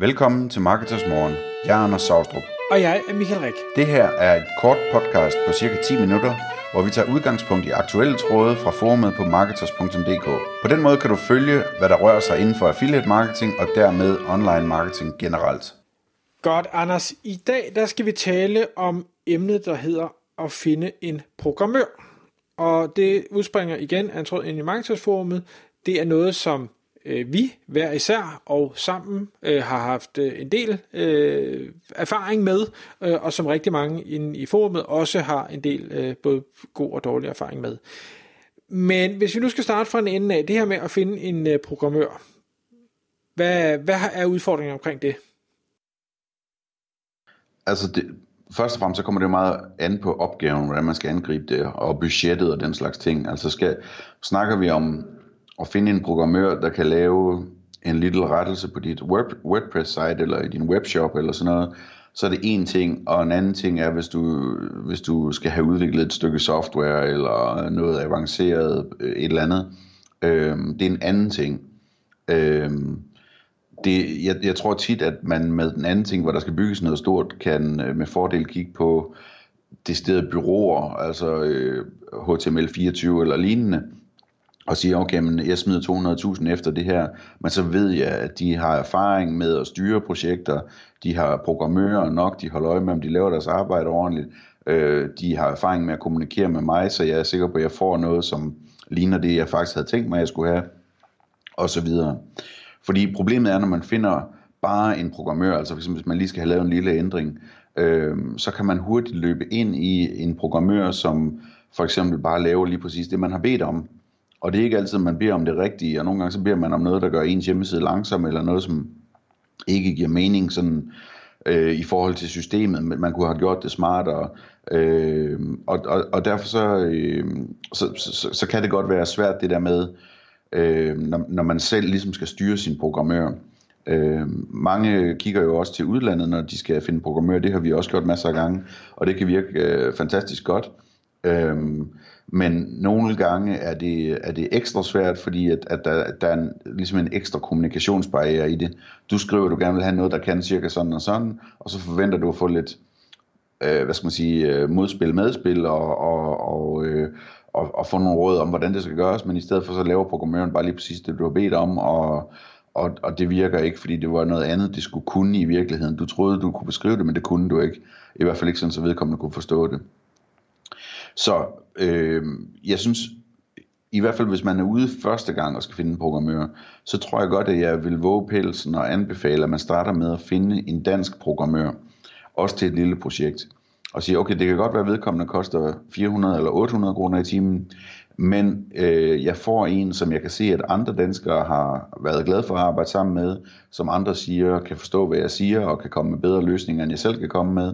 Velkommen til Marketers Morgen. Jeg er Anders Saustrup. Og jeg er Michael Rik. Det her er et kort podcast på cirka 10 minutter, hvor vi tager udgangspunkt i aktuelle tråde fra forumet på marketers.dk. På den måde kan du følge, hvad der rører sig inden for affiliate marketing og dermed online marketing generelt. Godt, Anders. I dag der skal vi tale om emnet, der hedder at finde en programmør. Og det udspringer igen af en tråd ind i Marketers-forumet. Det er noget, som øh, vi hver især og sammen øh, har haft øh, en del øh, erfaring med, øh, og som rigtig mange inde i forumet også har en del øh, både god og dårlig erfaring med. Men hvis vi nu skal starte fra en ende af, det her med at finde en øh, programmør, hvad, hvad er udfordringen omkring det? Altså, det, først og fremmest så kommer det meget an på opgaven, hvordan man skal angribe det, og budgettet og den slags ting. Altså skal, snakker vi om at finde en programmør, der kan lave en lille rettelse på dit WordPress-site eller i din webshop eller sådan noget, så er det en ting, og en anden ting er, hvis du, hvis du skal have udviklet et stykke software eller noget avanceret, øh, et eller andet. øh, det er en anden ting. Øh, det, jeg, jeg tror tit, at man med den anden ting, hvor der skal bygges noget stort, kan øh, med fordel kigge på det sted byråer, altså øh, HTML24 eller lignende, og siger, okay, men jeg smider 200.000 efter det her, men så ved jeg, at de har erfaring med at styre projekter, de har programmører nok, de holder øje med, om de laver deres arbejde ordentligt, øh, de har erfaring med at kommunikere med mig, så jeg er sikker på, at jeg får noget, som ligner det, jeg faktisk havde tænkt mig, at jeg skulle have, og så videre. Fordi problemet er, når man finder bare en programmør, altså for hvis man lige skal have lavet en lille ændring, øh, så kan man hurtigt løbe ind i en programmør, som for eksempel bare laver lige præcis det, man har bedt om. Og det er ikke altid, man beder om det rigtige, og nogle gange så beder man om noget, der gør ens hjemmeside langsom, eller noget, som ikke giver mening sådan, øh, i forhold til systemet, men man kunne have gjort det smartere. Øh, og, og, og derfor så, øh, så, så, så kan det godt være svært det der med, øh, når, når man selv ligesom skal styre sin programmør. Øh, mange kigger jo også til udlandet, når de skal finde programmør. Det har vi også gjort masser af gange, og det kan virke øh, fantastisk godt. Øh, men nogle gange er det, er det ekstra svært, fordi at, at der, der er en, ligesom en ekstra kommunikationsbarriere i det. Du skriver, at du gerne vil have noget, der kan cirka sådan og sådan, og så forventer du at få lidt, øh, hvad skal man sige, øh, modspil, medspil og, og, og, øh, og, og få nogle råd om, hvordan det skal gøres, men i stedet for så laver programmøren bare lige præcis det, du har bedt om, og, og, og det virker ikke, fordi det var noget andet, det skulle kunne i virkeligheden. Du troede, du kunne beskrive det, men det kunne du ikke. I hvert fald ikke sådan, så vedkommende kunne forstå det. Så øh, jeg synes, i hvert fald hvis man er ude første gang og skal finde en programmør, så tror jeg godt, at jeg vil våge pelsen og anbefale, at man starter med at finde en dansk programmør, også til et lille projekt, og sige, okay, det kan godt være, at vedkommende koster 400 eller 800 kroner i timen, men øh, jeg får en, som jeg kan se, at andre danskere har været glade for at arbejde sammen med, som andre siger, kan forstå, hvad jeg siger, og kan komme med bedre løsninger, end jeg selv kan komme med.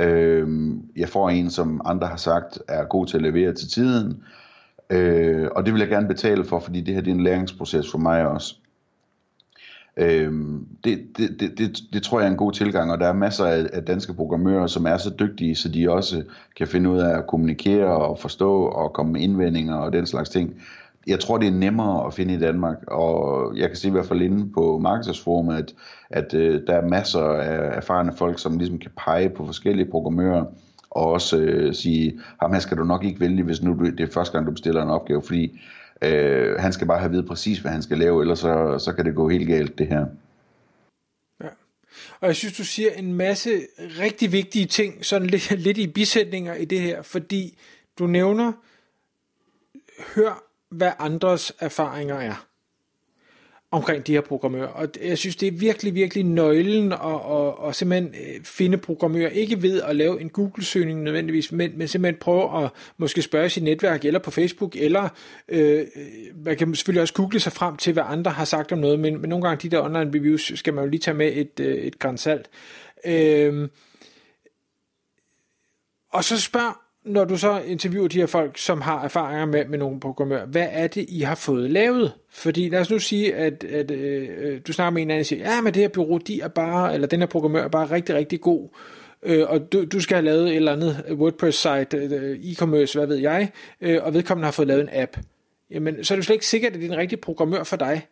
Øh, jeg får en, som andre har sagt, er god til at levere til tiden. Øh, og det vil jeg gerne betale for, fordi det her det er en læringsproces for mig også. Øh, det, det, det, det, det tror jeg er en god tilgang, og der er masser af, af danske programmører, som er så dygtige, så de også kan finde ud af at kommunikere og forstå og komme med indvendinger og den slags ting jeg tror, det er nemmere at finde i Danmark, og jeg kan se i hvert fald inde på markedsforumet, at, at øh, der er masser af erfarne folk, som ligesom kan pege på forskellige programmører, og også øh, sige, ham her skal du nok ikke vælge, hvis nu du, det er første gang, du bestiller en opgave, fordi øh, han skal bare have vide præcis, hvad han skal lave, ellers så, så kan det gå helt galt, det her. Ja. Og jeg synes, du siger en masse rigtig vigtige ting, sådan lidt, lidt i bisætninger i det her, fordi du nævner, hør hvad andres erfaringer er omkring de her programmører. Og jeg synes, det er virkelig, virkelig nøglen at, at, at simpelthen øh, finde programmører, ikke ved at lave en Google-søgning nødvendigvis, men, men simpelthen prøve at måske spørge sit netværk, eller på Facebook, eller øh, man kan selvfølgelig også google sig frem til, hvad andre har sagt om noget, men, men nogle gange de der online reviews skal man jo lige tage med et, øh, et grænsalt. Øh, og så spørg når du så interviewer de her folk, som har erfaringer med, med nogle programmører, hvad er det, I har fået lavet? Fordi lad os nu sige, at, at øh, øh du snakker med en anden og siger, ja, men det her bureau, de er bare, eller den her programmør er bare rigtig, rigtig god, øh, og du, du skal have lavet et eller andet WordPress-site, øh, øh, e-commerce, hvad ved jeg, øh, og vedkommende har fået lavet en app. Jamen, så er det slet ikke sikkert, at det er en rigtig programmør for dig.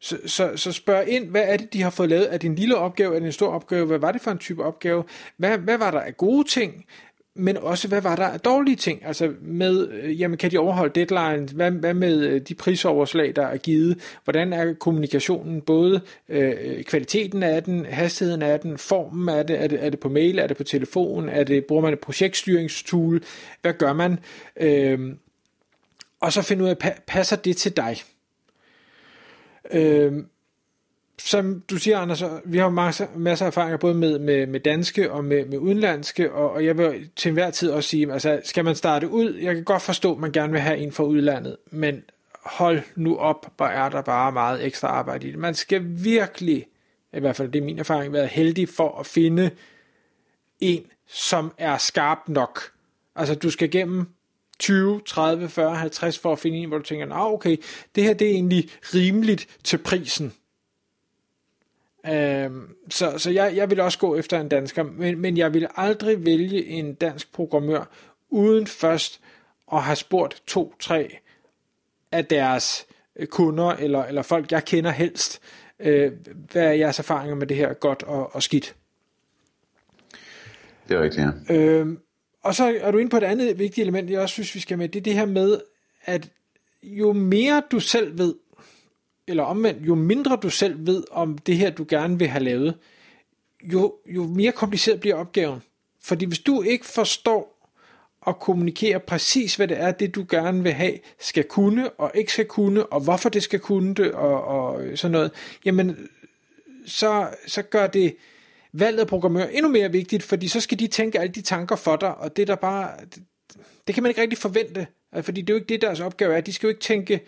Så, så, så spørg ind, hvad er det, de har fået lavet? Er det en lille opgave? Er det en stor opgave? Hvad var det for en type opgave? Hvad, hvad var der af gode ting? Men også, hvad var der af dårlige ting? Altså med, øh, jamen kan de overholde deadlines? Hvad, hvad med øh, de prisoverslag, der er givet? Hvordan er kommunikationen? Både øh, kvaliteten af den, hastigheden af den, formen af det, er det, er det på mail, er det på telefon, er det, bruger man et projektstyringstool? Hvad gør man? Øh, og så finde ud af, passer det til dig? Øh, som du siger, Anders, vi har masser, masser af erfaringer både med, med, med danske og med, med udenlandske, og, og jeg vil til enhver tid også sige, altså skal man starte ud, jeg kan godt forstå, at man gerne vil have en fra udlandet, men hold nu op, hvor er der bare meget ekstra arbejde i det. Man skal virkelig, i hvert fald det er min erfaring, være heldig for at finde en, som er skarp nok. Altså du skal gennem 20, 30, 40, 50 for at finde en, hvor du tænker, ah, okay, det her det er egentlig rimeligt til prisen. Øhm, så så jeg, jeg vil også gå efter en dansker, men, men jeg vil aldrig vælge en dansk programmør, uden først at have spurgt to-tre af deres kunder, eller, eller folk, jeg kender helst, øh, hvad er jeres erfaringer med det her godt og, og skidt. Det er rigtigt, ja. Øhm, og så er du inde på et andet vigtigt element, jeg også synes, vi skal med, det er det her med, at jo mere du selv ved, eller omvendt, jo mindre du selv ved om det her, du gerne vil have lavet, jo, jo mere kompliceret bliver opgaven. Fordi hvis du ikke forstår at kommunikere præcis, hvad det er, det du gerne vil have, skal kunne og ikke skal kunne, og hvorfor det skal kunne det, og, og sådan noget, jamen, så, så gør det valget af programmør endnu mere vigtigt, fordi så skal de tænke alle de tanker for dig, og det der bare, det, det kan man ikke rigtig forvente, fordi det er jo ikke det, deres opgave er. De skal jo ikke tænke,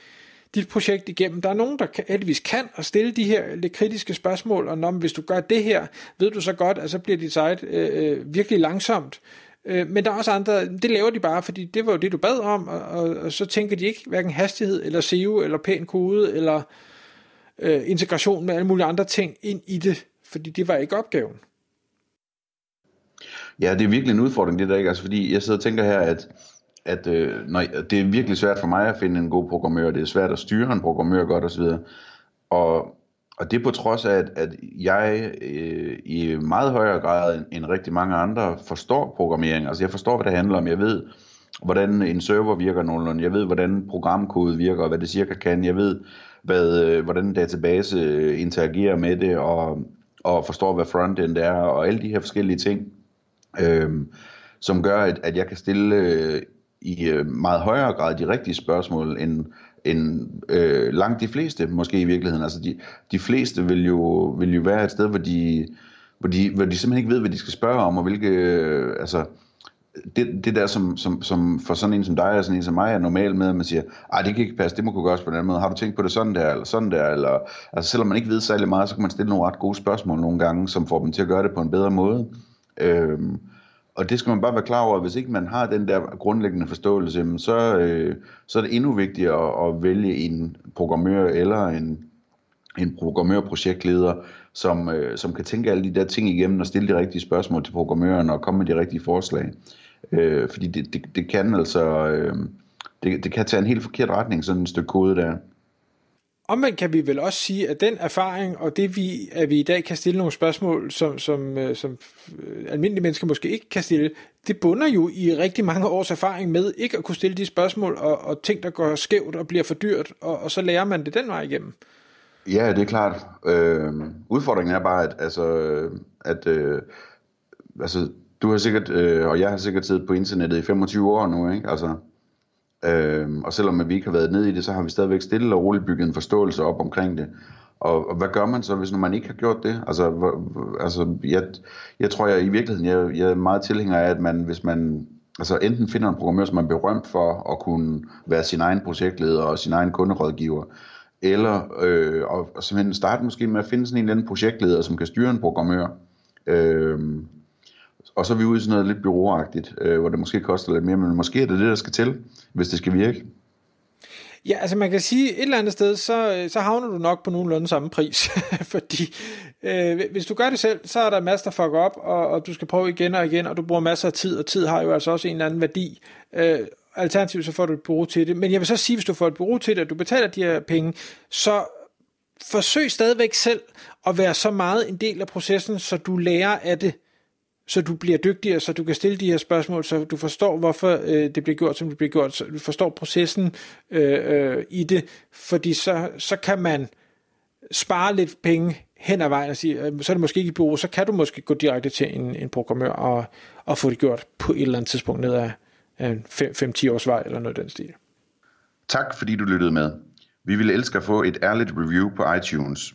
dit projekt igennem. Der er nogen, der heldigvis kan og stille de her lidt kritiske spørgsmål, og når, hvis du gør det her, ved du så godt, at så bliver dit site øh, øh, virkelig langsomt. Øh, men der er også andre, det laver de bare, fordi det var jo det, du bad om, og, og, og så tænker de ikke hverken hastighed, eller SEO, eller pæn kode, eller øh, integration med alle mulige andre ting ind i det, fordi det var ikke opgaven. Ja, det er virkelig en udfordring, det der ikke. Altså, fordi jeg sidder og tænker her, at at øh, når, det er virkelig svært for mig at finde en god programmør, det er svært at styre en programmør godt osv. Og, og det er på trods af, at, at jeg øh, i meget højere grad end, end rigtig mange andre forstår programmering. Altså jeg forstår, hvad det handler om. Jeg ved, hvordan en server virker nogenlunde. Jeg ved, hvordan programkode virker, og hvad det cirka kan. Jeg ved, hvad, øh, hvordan en database øh, interagerer med det, og, og forstår, hvad frontend er, og alle de her forskellige ting. Øh, som gør, at, at jeg kan stille øh, i øh, meget højere grad de rigtige spørgsmål end, end øh, langt de fleste måske i virkeligheden. Altså de, de fleste vil jo, vil jo være et sted, hvor de, hvor, de, hvor de simpelthen ikke ved, hvad de skal spørge om, og hvilke, øh, altså, det, det der, som, som, som for sådan en som dig og sådan en som mig er normal med, at man siger, ej, det kan ikke passe, det må kunne gøres på den anden måde. Har du tænkt på det sådan der, eller sådan der, eller, altså selvom man ikke ved særlig meget, så kan man stille nogle ret gode spørgsmål nogle gange, som får dem til at gøre det på en bedre måde. Øhm, og det skal man bare være klar over, at hvis ikke man har den der grundlæggende forståelse, så, øh, så er det endnu vigtigere at, at vælge en programmør eller en, en programmør-projektleder, som, øh, som kan tænke alle de der ting igennem og stille de rigtige spørgsmål til programmøren og komme med de rigtige forslag. Øh, fordi det, det, det kan altså øh, det, det kan tage en helt forkert retning, sådan et stykke kode der. Omvendt kan vi vel også sige, at den erfaring, og det vi, at vi i dag kan stille nogle spørgsmål, som, som, øh, som øh, almindelige mennesker måske ikke kan stille, det bunder jo i rigtig mange års erfaring med ikke at kunne stille de spørgsmål, og, og ting, der går skævt og bliver for dyrt, og, og så lærer man det den vej igennem. Ja, det er klart. Øh, udfordringen er bare, at, altså, at øh, altså, du har sikkert, øh, og jeg har sikkert siddet på internettet i 25 år nu, ikke? Altså, Øhm, og selvom vi ikke har været ned i det, så har vi stadigvæk stille og roligt bygget en forståelse op omkring det. Og, og hvad gør man så, hvis når man ikke har gjort det? Altså, hvor, altså jeg, jeg tror, jeg i virkeligheden, jeg, jeg er meget tilhænger af, at man, hvis man altså enten finder en programmør, som er berømt for at kunne være sin egen projektleder og sin egen kunderådgiver, eller øh, og, og simpelthen starte måske med at finde sådan en eller anden projektleder, som kan styre en programmør. Øh, og så er vi ude i sådan noget lidt byråagtigt, øh, hvor det måske koster lidt mere, men måske er det det, der skal til, hvis det skal virke. Ja, altså man kan sige, et eller andet sted, så, øh, så havner du nok på nogenlunde samme pris, fordi øh, hvis du gør det selv, så er der masser, der fucker op, og, og du skal prøve igen og igen, og du bruger masser af tid, og tid har jo altså også en eller anden værdi. Øh, alternativt så får du et bureau til det. Men jeg vil så sige, hvis du får et bureau til det, og du betaler de her penge, så forsøg stadigvæk selv at være så meget en del af processen, så du lærer af det, så du bliver dygtigere, så du kan stille de her spørgsmål, så du forstår, hvorfor øh, det bliver gjort, som det bliver gjort, så du forstår processen øh, øh, i det, fordi så, så kan man spare lidt penge hen ad vejen og sige, øh, så er det måske ikke i bureau, så kan du måske gå direkte til en, en programmør og, og få det gjort på et eller andet tidspunkt ned ad 5-10 års vej eller noget af den stil. Tak fordi du lyttede med. Vi ville elske at få et ærligt review på iTunes.